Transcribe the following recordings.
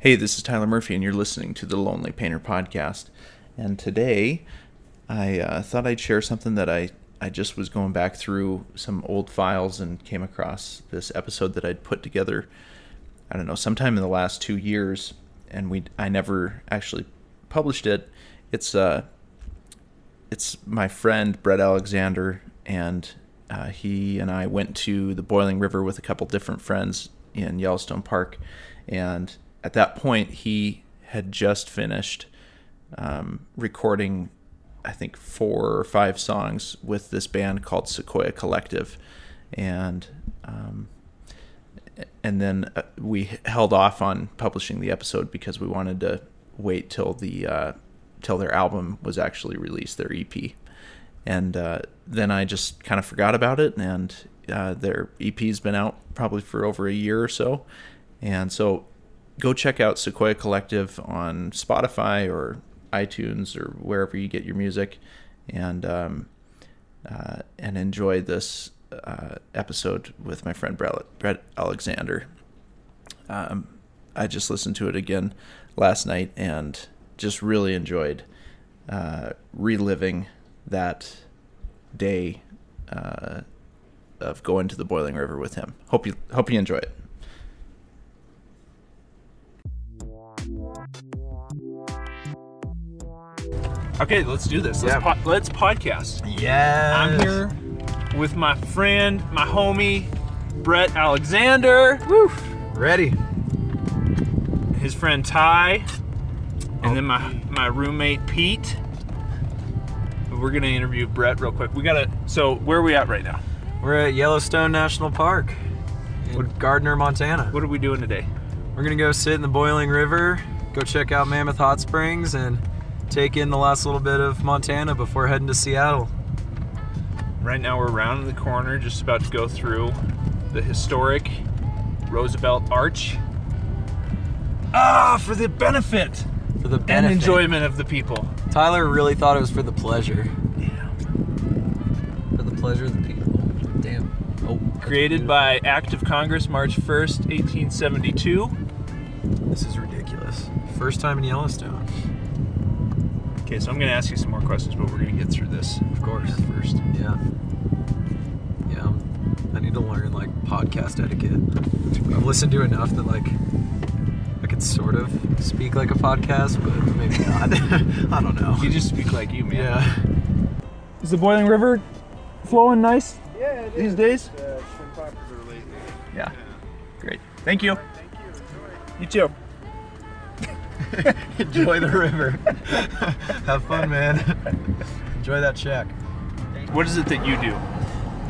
Hey, this is Tyler Murphy, and you're listening to the Lonely Painter Podcast. And today, I uh, thought I'd share something that I, I just was going back through some old files and came across this episode that I'd put together, I don't know, sometime in the last two years, and we I never actually published it. It's uh, it's my friend Brett Alexander, and uh, he and I went to the Boiling River with a couple different friends in Yellowstone Park, and at that point he had just finished um, recording, I think four or five songs with this band called Sequoia Collective, and um, and then uh, we held off on publishing the episode because we wanted to wait till the uh, till their album was actually released, their EP, and uh, then I just kind of forgot about it. And uh, their EP's been out probably for over a year or so, and so go check out Sequoia Collective on Spotify or iTunes or wherever you get your music, and um, uh, and enjoy this uh, episode with my friend Brett, Alexander. Um, I just listened to it again last night and just really enjoyed uh, reliving that day uh, of going to the Boiling River with him. Hope you hope you enjoy it. Okay, let's do this. Let's, Yeah. po- let's podcast. Yes. I'm here with my friend, my homie, Brett Alexander, Woo. Ready. his friend Ty, and Oh. then my my roommate Pete. We're gonna interview Brett real quick. We gotta. So where are we at right now? We're at Yellowstone National Park in Gardiner, Montana. What are we doing today? We're gonna go sit in the boiling river, go check out Mammoth Hot Springs, and take in the last little bit of Montana before heading to Seattle. Right now we're rounding the corner, just about to go through the historic Roosevelt Arch. Ah, for the benefit For the benefit. and enjoyment of the people. Tyler really thought it was for the pleasure. Yeah. For the pleasure of the people. Damn. Oh. Created by Act of Congress, March 1st, 1872. This is ridiculous. First time in Yellowstone. Okay, so I'm going to ask you some more questions, but we're going to get through this Of course. first. Yeah. Yeah. I need to learn like podcast etiquette. I've listened to enough that like I could sort of speak like a podcast, but maybe not. I don't know. You just speak like you, man. Yeah. Is the Boiling River flowing nice Yeah, it these is. days? Uh, it's been popular lately. Yeah. Great. Thank you. Thank you. You too. Enjoy the river. Have fun, man. Enjoy that check. What is it that you do?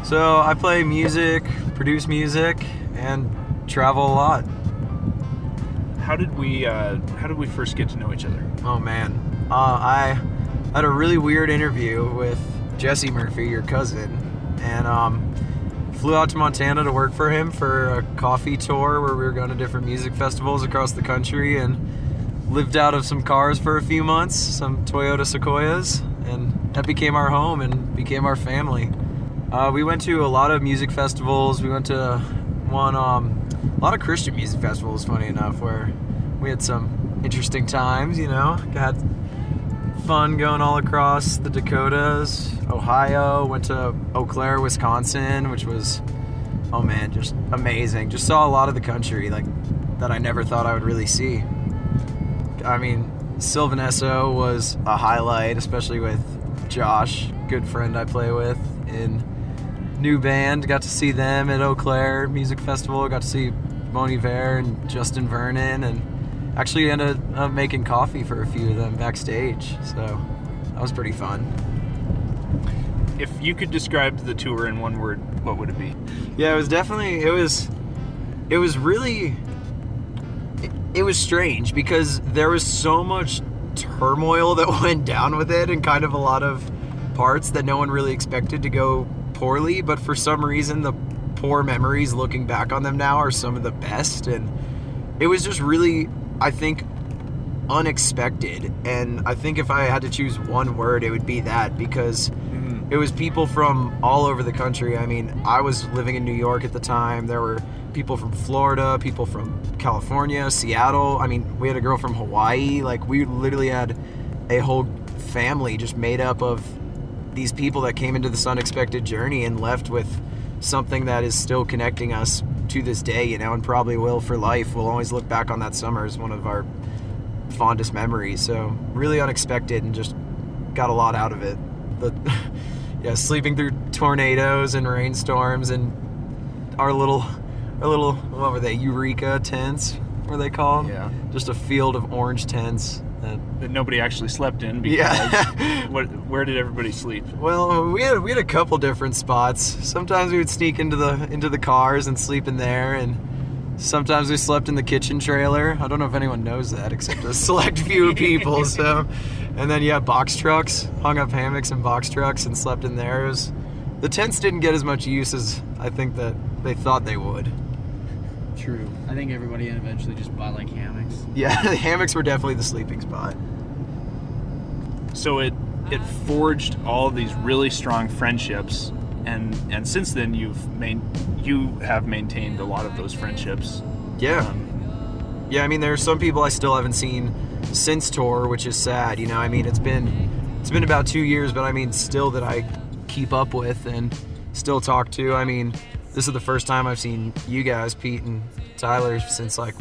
So I play music, produce music, and travel a lot. How did we uh, How did we first get to know each other? Oh man, uh, I had a really weird interview with Jesse Murphy, your cousin, and um, flew out to Montana to work for him for a coffee tour where we were going to different music festivals across the country and lived out of some cars for a few months, some Toyota Sequoias, and that became our home and became our family. Uh, we went to a lot of music festivals. We went to one, um, a lot of Christian music festivals, funny enough, where we had some interesting times, you know. Had fun going all across the Dakotas, Ohio, went to Eau Claire, Wisconsin, which was, oh man, just amazing. Just saw a lot of the country, like, that I never thought I would really see. I mean, Sylvan Esso was a highlight, especially with Josh, good friend I play with in new band. Got to see them at Eaux Claires Music Festival. Got to see Bon Iver and Justin Vernon, and actually ended up making coffee for a few of them backstage. So that was pretty fun. If you could describe the tour in one word, what would it be? Yeah, it was definitely it was it was really it, was strange because there was so much turmoil that went down with it and kind of a lot of parts that no one really expected to go poorly, but for some reason the poor memories looking back on them now are some of the best and it was just really I think unexpected and I think if I had to choose one word it would be that because mm-hmm. it was people from all over the country. I mean, I was living in New York at the time. There were people from Florida, people from California, Seattle. I mean, we had a girl from Hawaii. Like we literally had a whole family just made up of these people that came into this unexpected journey and left with something that is still connecting us to this day, you know, and probably will for life. We'll always look back on that summer as one of our fondest memories. So really unexpected and just got a lot out of it. But yeah, sleeping through tornadoes and rainstorms and our little our little what were they, Eureka tents were they called? Yeah. Just a field of orange tents. That, that nobody actually slept in because Yeah. what, where did everybody sleep? well, we had we had a couple different spots. Sometimes we would sneak into the into the cars and sleep in there and sometimes we slept in the kitchen trailer. I don't know if anyone knows that except a select few people. So, and then yeah, box trucks, hung up hammocks in box trucks and slept in there. Was, the tents didn't get as much use as I think that they thought they would. True. I think everybody eventually just bought like hammocks. Yeah, the hammocks were definitely the sleeping spot. So it it forged all these really strong friendships, and and since then you've main you have maintained a lot of those friendships. Yeah. Um, Yeah, I mean, there are some people I still haven't seen since tour, which is sad. You know, I mean, it's been it's been about two years, but I mean, still that I keep up with and still talk to. I mean, this is the first time I've seen you guys, Pete and Tyler, since like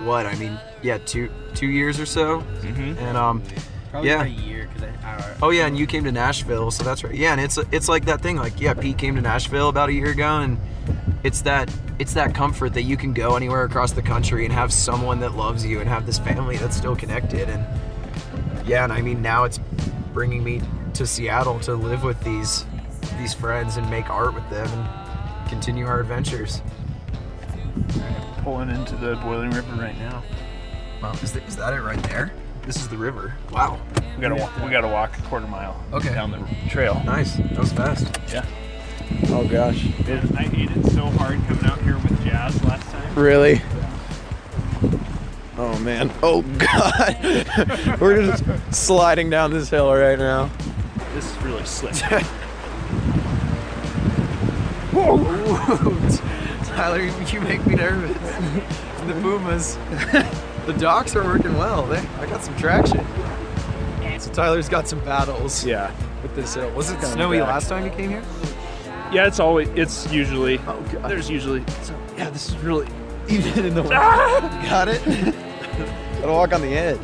what? I mean, yeah, two two years or so. mhm. And um, Probably Yeah. about a year because I, I. oh yeah, and you came to Nashville, so that's right. Yeah, and it's it's like that thing. Like yeah, Pete came to Nashville about a year ago, and it's that it's that comfort that you can go anywhere across the country and have someone that loves you and have this family that's still connected. And yeah, and I mean now it's bringing me to Seattle to live with these these friends and make art with them and continue our adventures. Pulling into the Boiling River right now. Wow, is, is that it right there? This is the river. Wow, We gotta wa- we gotta walk a quarter mile Okay. down the trail. nice. That was fast. Yeah. Oh gosh. I hated so hard coming out here with Jazz last time. Really? Oh man. Oh god. We're just sliding down this hill right now. This is really slick. Tyler, you make me nervous. the Pumas. the docks are working well. They, I got some traction. So Tyler's got some battles yeah. with this hill. Was it Coming snowy back. last time you came here? Yeah, it's always it's usually Oh, God. there's usually so, yeah, this is really Even in the winter. Got it? Gotta walk on the edge.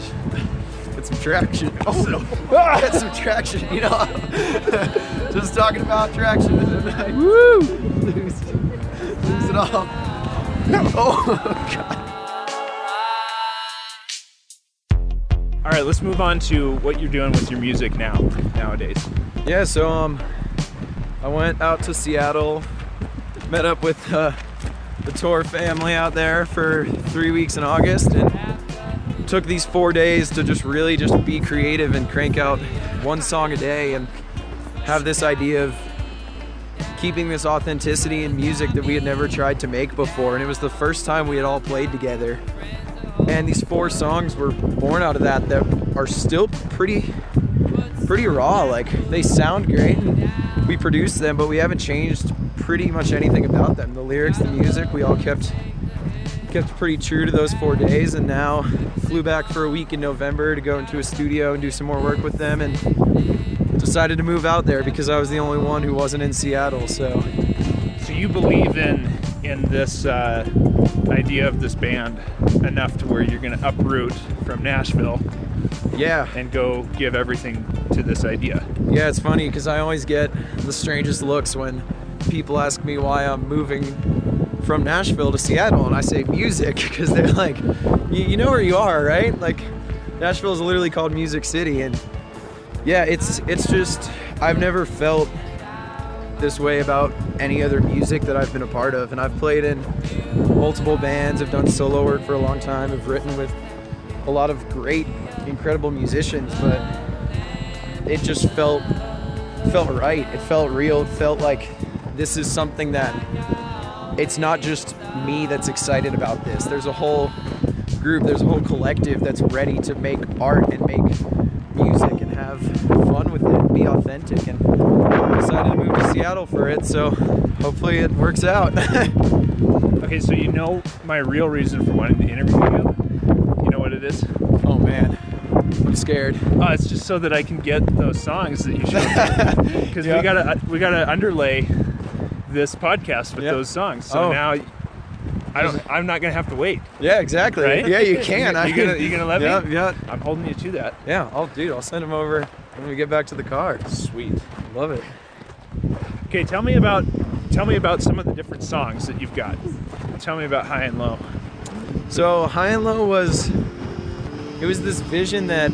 Get some traction. Oh no. Get some traction, you know. Just talking about traction. Woo! Lose, lose it all. Oh god. All right, let's move on to what you're doing with your music now nowadays. Yeah, so um, I went out to Seattle, met up with uh, the tour family out there for three weeks in August, and took these four days to just really just be creative and crank out one song a day and have this idea of keeping this authenticity in music that we had never tried to make before. And it was the first time we had all played together. And these four songs were born out of that that are still pretty pretty raw. Like they sound great we produced them, but we haven't changed pretty much anything about them. The lyrics, the music, we all kept kept pretty true to those four days and now flew back for a week in November to go into a studio and do some more work with them and decided to move out there because I was the only one who wasn't in Seattle. So So you believe in in this uh, idea of this band enough to where you're going to uproot from Nashville yeah, and go give everything to this idea. Yeah, it's funny because I always get the strangest looks when people ask me why I'm moving from Nashville to Seattle, and I say music because they're like, you, you know where you are, right? Like, Nashville is literally called Music City, and yeah, it's it's just I've never felt this way about any other music that I've been a part of, and I've played in multiple bands, I've done solo work for a long time, I've written with a lot of great, incredible musicians, but it just felt felt right. It felt real. It felt like this is something that it's not just me that's excited about this. There's a whole group, there's a whole collective that's ready to make art and make music and have fun with it. be authentic, and decided to move to Seattle for it. So hopefully it works out. Okay, so you know my real reason for wanting to interview you. You know what it is? oh man, I'm scared. Oh, it's just so that I can get those songs that you showed me. Because Yeah. we gotta uh, we gotta underlay this podcast with Yep. those songs. So Oh. now I don't. I'm not gonna have to wait. Yeah, exactly. Right? Yeah, you can. You- gonna- you gonna let me? yeah, Yeah, I'm holding you to that. yeah. I'll, dude, I'll send them over when we get back to the car. Sweet. Love it. Okay, tell me about tell me about some of the different songs that you've got. Tell me about High and Low. So high and low was it was this vision that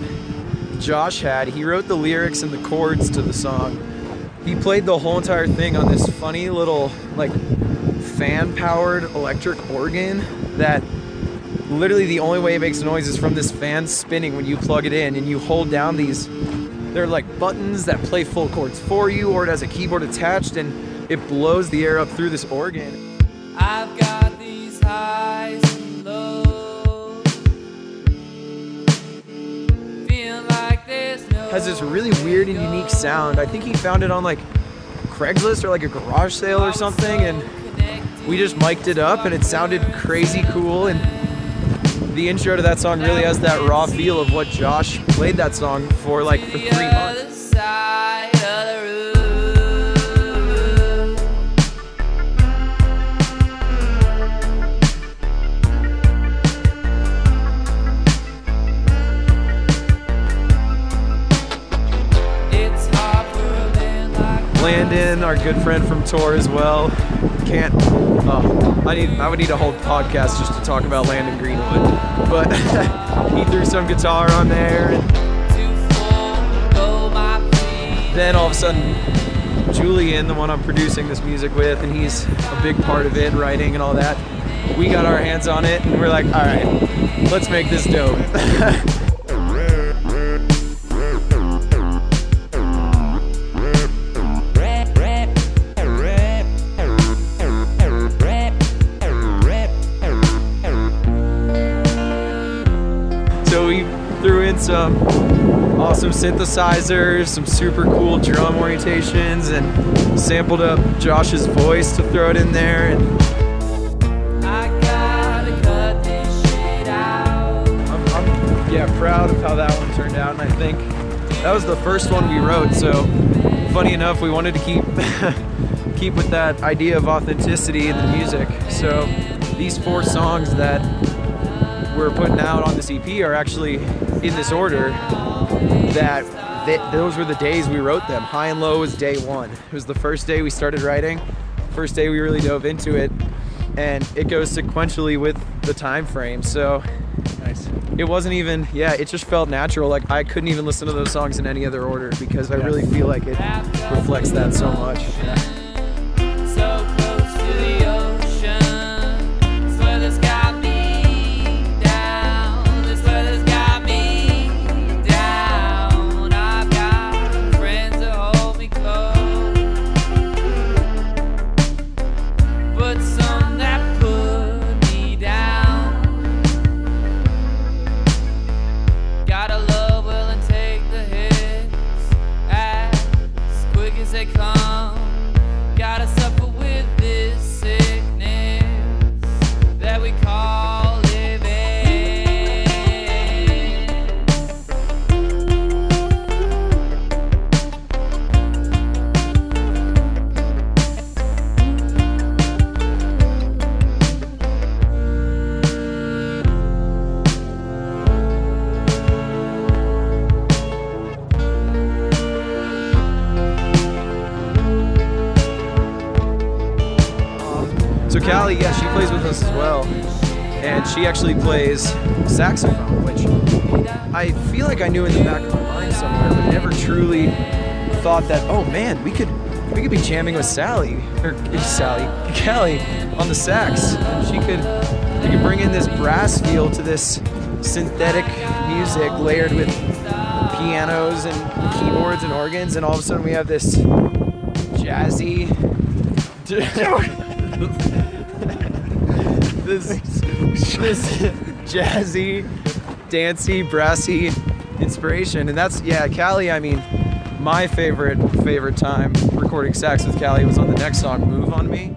Josh had. He wrote the lyrics and the chords to the song. He played the whole entire thing on this funny little like fan powered electric organ that literally the only way it makes noise is from this fan spinning when you plug it in and you hold down these they're like buttons that play full chords for you or it has a keyboard attached and it blows the air up through this organ. Has this really weird and unique sound. I think he found it on like Craigslist or like a garage sale or something, and we just mic'd it up, and it sounded crazy cool. And the intro to that song really has that raw feel of what Josh played that song for like for three months. Landon, our good friend from tour as well. Can't. Oh, I need. I would need a whole podcast just to talk about Landon Greenwood. But he threw some guitar on there, then all of a sudden Julian, the one I'm producing this music with, and he's a big part of it, writing and all that. We got our hands on it, and we're like, all right, let's make this dope. awesome synthesizers, some super cool drum orientations, and sampled up Josh's voice to throw it in there. And I gotta cut this shit out. I'm, I'm yeah proud of how that one turned out, and I think that was the first one we wrote. So funny enough, we wanted to keep keep with that idea of authenticity in the music. So these four songs that we're putting out on this EP are actually in this order. That those were the days we wrote them. High and Low was day one. It was the first day we started writing, first day we really dove into it, and it goes sequentially with the time frame. So Nice. it wasn't even yeah it just felt natural like i couldn't even listen to those songs in any other order because i really feel like it reflects that so much So actually plays saxophone which i feel like i knew in the back of my mind somewhere but never truly thought that oh man we could we could be jamming with sally or sally Kelly on the sax. And she could we could bring in this brass feel to this synthetic music layered with pianos and keyboards and organs and all of a sudden we have this jazzy this this jazzy dancey brassy inspiration and that's yeah Callie I mean my favorite favorite time recording sax with Callie was on the next song, "Move on Me."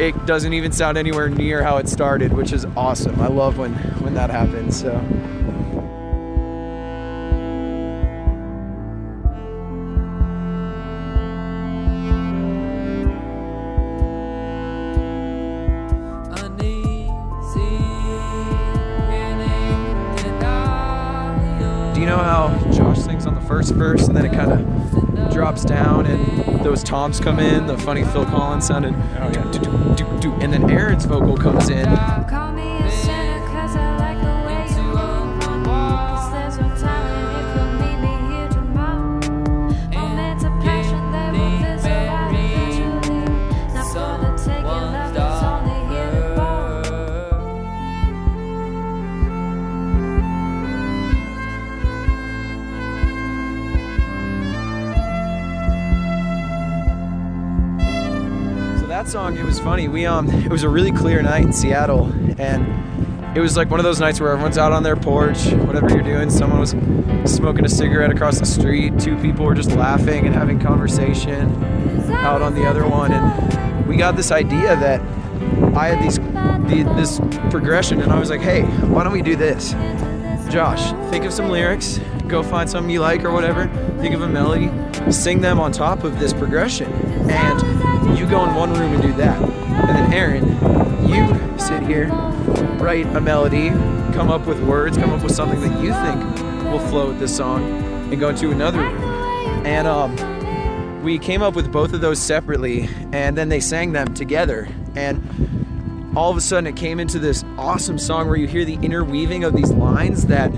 it doesn't even sound anywhere near how it started, which is awesome. I love when when that happens. So do you know how Josh sings on the first verse and then it kind of drops down those toms come in, the funny Phil Collins sounded, oh, and then Aaron's vocal comes in. Song, it was funny. We um, it was a really clear night in Seattle, and it was like one of those nights where everyone's out on their porch, whatever you're doing. Someone was smoking a cigarette across the street. Two people were just laughing and having conversation out on the other one, and we got this idea that I had these the, this progression, and I was like, hey, why don't we do this? Josh, think of some lyrics, go find something you like or whatever, think of a melody, sing them on top of this progression, and you go in one room and do that. And then Aaron, you sit here, write a melody, come up with words, come up with something that you think will flow with this song, and go into another room. And um, we came up with both of those separately, and then they sang them together. And all of a sudden it came into this awesome song where you hear the interweaving of these lines that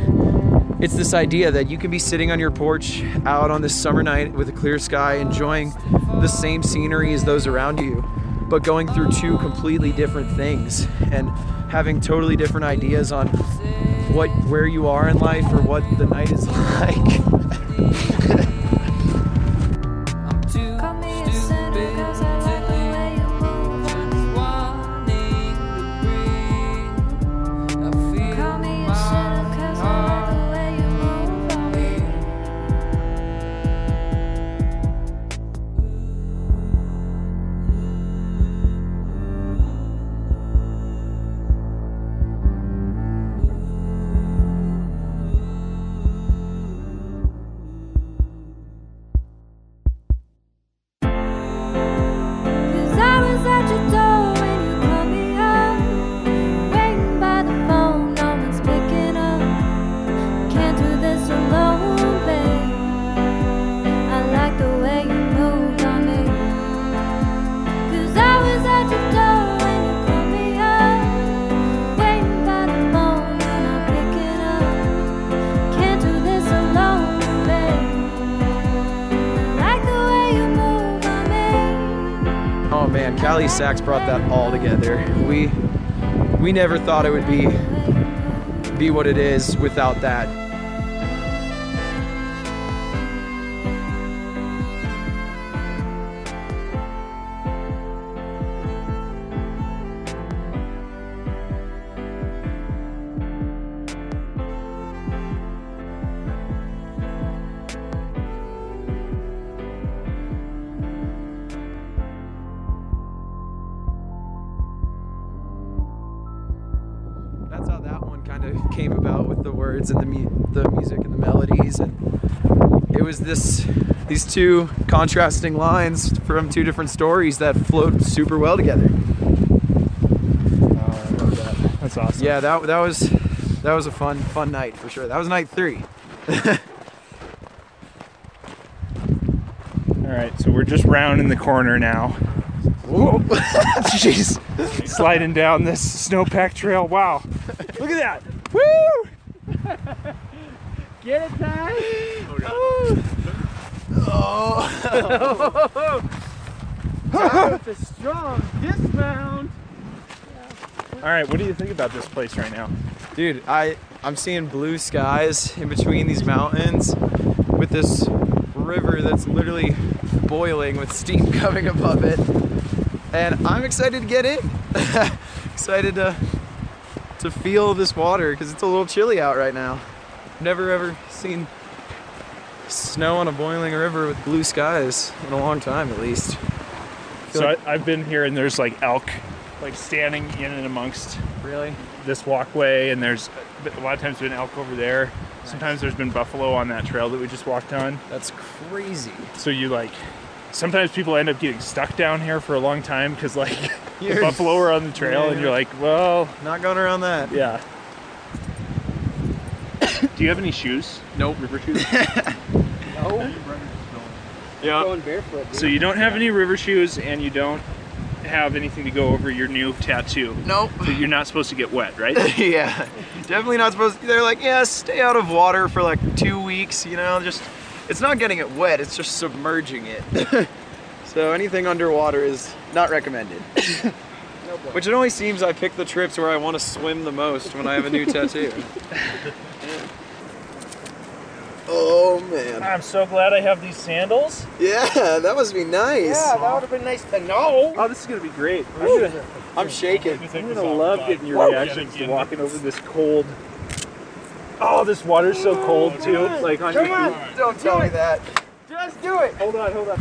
it's this idea that you can be sitting on your porch out on this summer night with a clear sky enjoying the same scenery as those around you but going through two completely different things and having totally different ideas on what where you are in life or what the night is like Sax brought that all together. We we never thought it would be be what it is without that. Words and the mu- the music and the melodies and it was this these two contrasting lines from two different stories that flowed super well together. Oh, I love that. That's That's awesome. yeah, that that was that was a fun fun night for sure. That was night three. All right, so we're just rounding the corner now. Whoa. Jeez. Sliding down this snowpack trail. Wow. Look at that. Woo! Get it, Ty? With a strong dismount. All right, what do you think about this place right now? Dude, I I'm seeing blue skies in between these mountains with this river that's literally boiling with steam coming above it. And I'm excited to get in. excited to to feel this water because it's a little chilly out right now. Never ever seen snow on a boiling river with blue skies in a long time at least. So like- I, I've been here and there's like elk, like standing in and amongst really? this walkway, and there's a lot of times been elk over there. Sometimes there's been buffalo on that trail that we just walked on. That's crazy. So you like, sometimes people end up getting stuck down here for a long time because like the buffalo are on the trail, and you're like, well, Not going around that. yeah. Do you have any shoes? Nope. River shoes? No. Yeah. Going barefoot. Dude. so you don't have any river shoes, and you don't have anything to go over your new tattoo. Nope. So you're not supposed to get wet, right? yeah, definitely not supposed. To, They're like, yeah, stay out of water for like two weeks. You know, just it's not getting it wet; it's just submerging it. so anything underwater is not recommended. Which it only seems I pick the trips where I want to swim the most when I have a new tattoo. Oh man. I'm so glad I have these sandals. Yeah, that must be nice. Yeah, that would have been nice to know. Oh, this is gonna be great. I'm gonna, I'm shaking. I'm gonna love getting your reactions to walking over this cold. Oh, this water's so cold too. Like on your Come feet. on. Don't tell me that. Just do it. Hold on, hold on.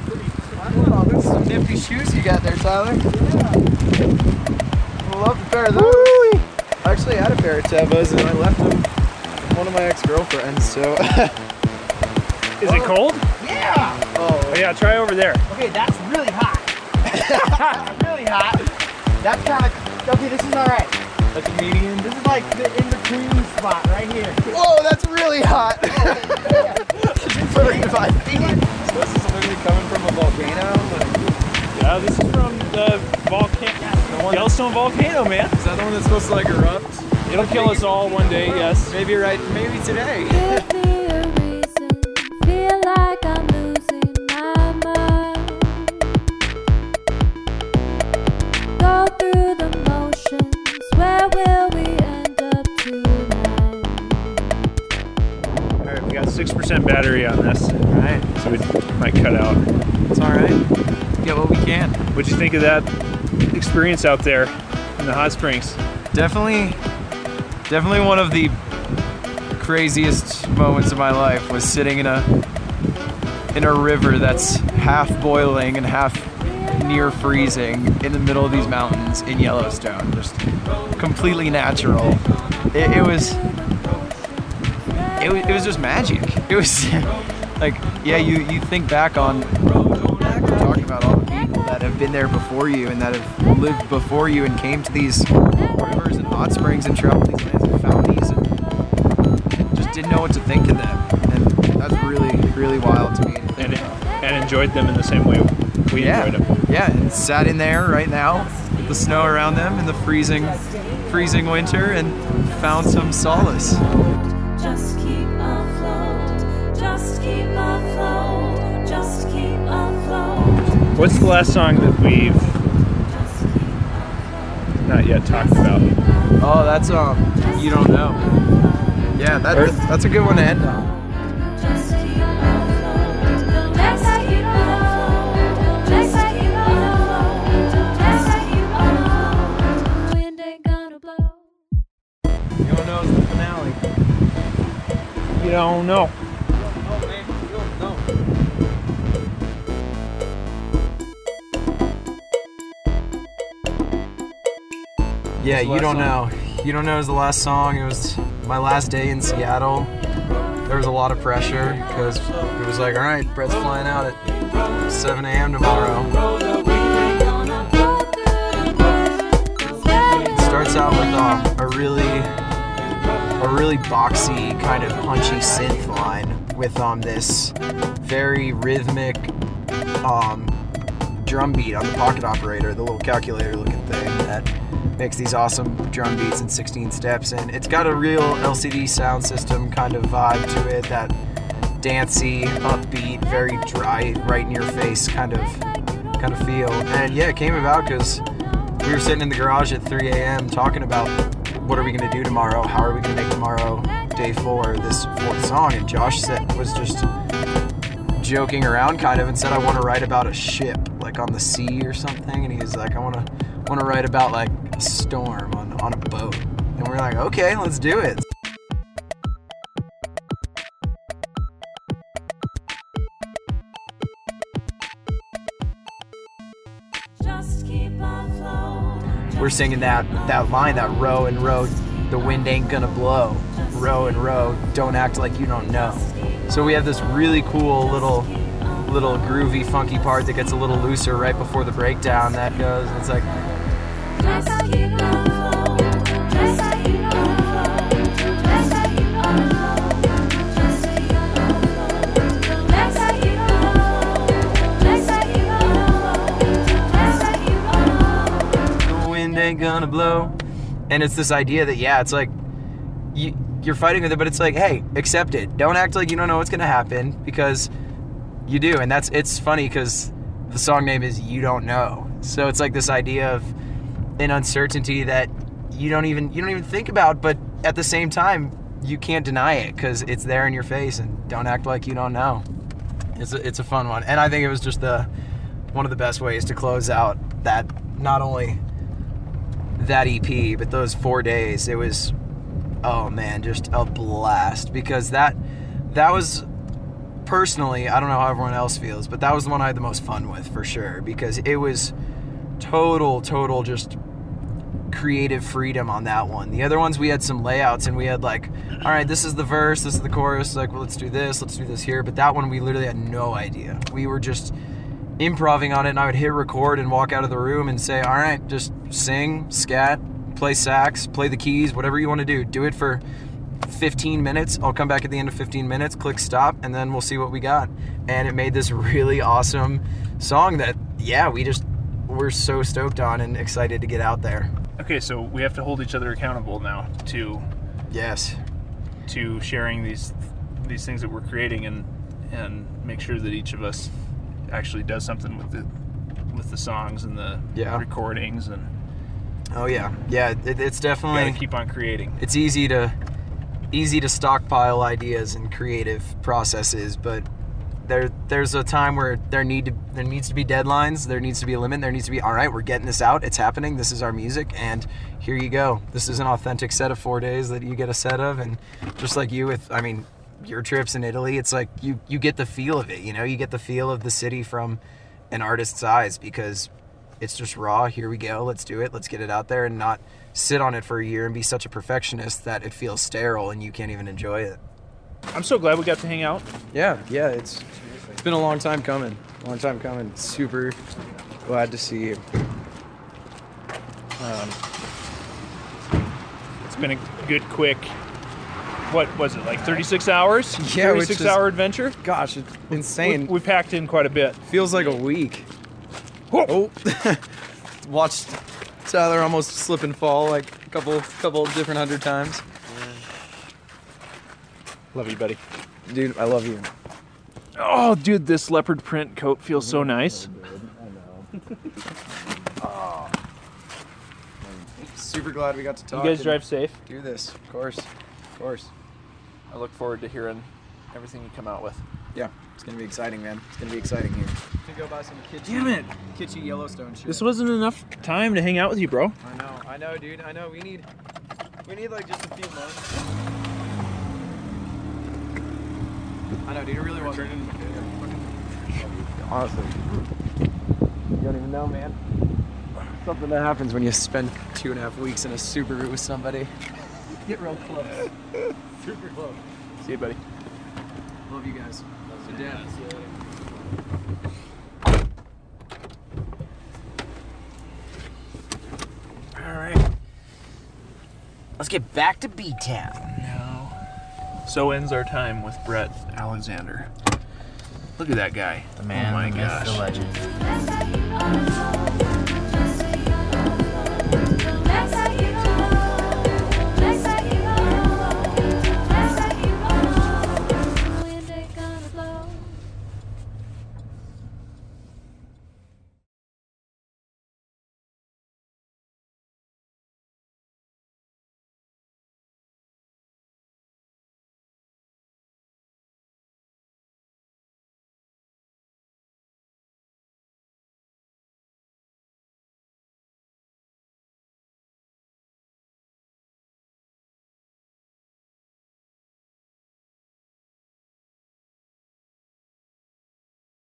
Wow, those some nifty shoes you got there, Tyler. I love a pair of those. I actually had a pair of Tevas and I left them with one of my ex-girlfriends, so. Is it oh. cold? Yeah. Oh yeah, try over there. Okay, that's really hot. really hot. That's kind of okay. This is all right. That's a medium. This is like the in between spot right here. Whoa, that's really hot. 35 feet. So this is literally coming from a volcano. Like, Yeah, this is from the volcano, Yellowstone volcano, man. is that the one that's supposed to like erupt? It'll kill us all one day. Yes. Maybe right. Maybe today. Give me a reason. Feel like I'm losing my mind. Go through the motions. Where will we end up tonight? All right, we got six percent battery on this. All right, so we might cut out. It's all right. Get what we can. What'd you think of that experience out there in the hot springs? Definitely, definitely one of the craziest moments of my life was sitting in a in a river that's half boiling and half near freezing in the middle of these mountains in Yellowstone. Just completely natural. It, it was. It was, it was just magic. It was like, yeah, you, you think back on talking about all the people that have been there before you and that have lived before you and came to these rivers and hot springs and traveled these lands and found these and just didn't know what to think of them. And that's really, really wild to me. to And and enjoyed them in the same way we yeah, enjoyed them. yeah, and sat in there right now with the snow around them in the freezing, freezing winter and found some solace. Just What's the last song that we've not yet talked about? Oh, that's um, you don't know. Yeah, that, Earth. that's a good one to end on. Just keep afloat. Yeah, you don't know. You don't know is the last song. It was my last day in Seattle. There was a lot of pressure because it was like, all right, Brett's flying out at 7 a.m. tomorrow. Go through the motions. Where will It starts out with um, a really a really boxy kind of punchy synth line with um this very rhythmic um drum beat on the pocket operator, the little calculator looking thing that makes these awesome drum beats in 16 steps and it's got a real LCD Soundsystem kind of vibe to it that dancey, upbeat, very dry, right in your face kind of kind of feel. And yeah, it came about because we were sitting in the garage at 3 a.m. talking about what are we going to do tomorrow? How are we going to make tomorrow day four this fourth song? And Josh said was just joking around kind of and said I want to write about a ship like on the sea or something. And he was like, I want to want to write about like a storm on on a boat. And we're like, okay, let's do it. Just keep on we're singing that that line that row and row the wind ain't gonna blow row and row don't act like you don't know so we have this really cool little little groovy funky part that gets a little looser right before the breakdown that goes. It's like the wind ain't gonna blow. And it's this idea that yeah it's like you you're fighting with it but it's like hey accept it. Don't act like you don't know what's gonna happen because you do and that's it's funny because the song name is you don't know. So it's like this idea of an uncertainty that you don't even you don't even think about but at the same time you can't deny it because it's there in your face and don't act like you don't know. It's a, it's a fun one and i think it was just the one of the best ways to close out that not only that ep but those four days. It was oh man just a blast. Because that that was personally i don't know how everyone else feels but that was the one i had the most fun with for sure. Because it was total total just creative freedom on that one. The other ones we had some layouts and we had like all right this is the verse this is the chorus like well let's do this let's do this here. But that one we literally had no idea. We were just improving on it and i would hit record and walk out of the room and say all right just sing scat play sax play the keys whatever you want to do do it for 15 minutes. I'll come back at the end of 15 minutes, click stop, and then we'll see what we got. And it made this really awesome song that, yeah, we just we're so stoked on and excited to get out there. Okay, so we have to hold each other accountable now to Yes. to sharing these these things that we're creating and and make sure that each of us actually does something with the with the songs and the Yeah. recordings and Oh yeah. Yeah, it, it's gotta definitely keep on creating. it's easy to easy to stockpile ideas and creative processes, but there there's a time where there need to there needs to be deadlines, there needs to be a limit, there needs to be all right, we're getting this out, it's happening, this is our music, and here you go. This is an authentic set of four days that you get a set of, and just like you with I mean your trips in Italy, it's like you you get the feel of it, you know, you get the feel of the city from an artist's eyes because it's just raw. Here we go. Let's do it. Let's get it out there and not sit on it for a year and be such a perfectionist that it feels sterile and you can't even enjoy it. I'm so glad we got to hang out. Yeah, yeah. It's it's been a long time coming. Long time coming. Super glad to see you. Um, it's been a good, quick. What was it like? 36 hours? Yeah, 36 is- hour adventure. Gosh, it's We, insane. we packed in quite a bit. feels like a week. Whoa. Oh, watched Tyler almost slip and fall like a couple couple different hundred times. Love you, buddy. Dude, I love you. Oh, dude, this leopard print coat feels so nice. Super glad we got to talk. You talk. guys drive safe. Do this, of course, of course. I look forward to hearing everything you come out with. Yeah, it's gonna be exciting, man. It's gonna be exciting here. To go buy some kitschy, Damn it. kitschy Yellowstone shit. This wasn't enough time to hang out with you, bro. I know, I know, dude. I know. We need, we need like just a few months. I know, dude. It really wasn't. Honestly, you don't even know, man. Something that happens when you spend two and a half weeks in a Subaru with somebody. Get real close. Super close. See you, buddy. Love you guys. To death. All Let's get back to B Town. No. So ends our time with Brett Alexander. Look at that guy. The man, oh my gosh. the legend.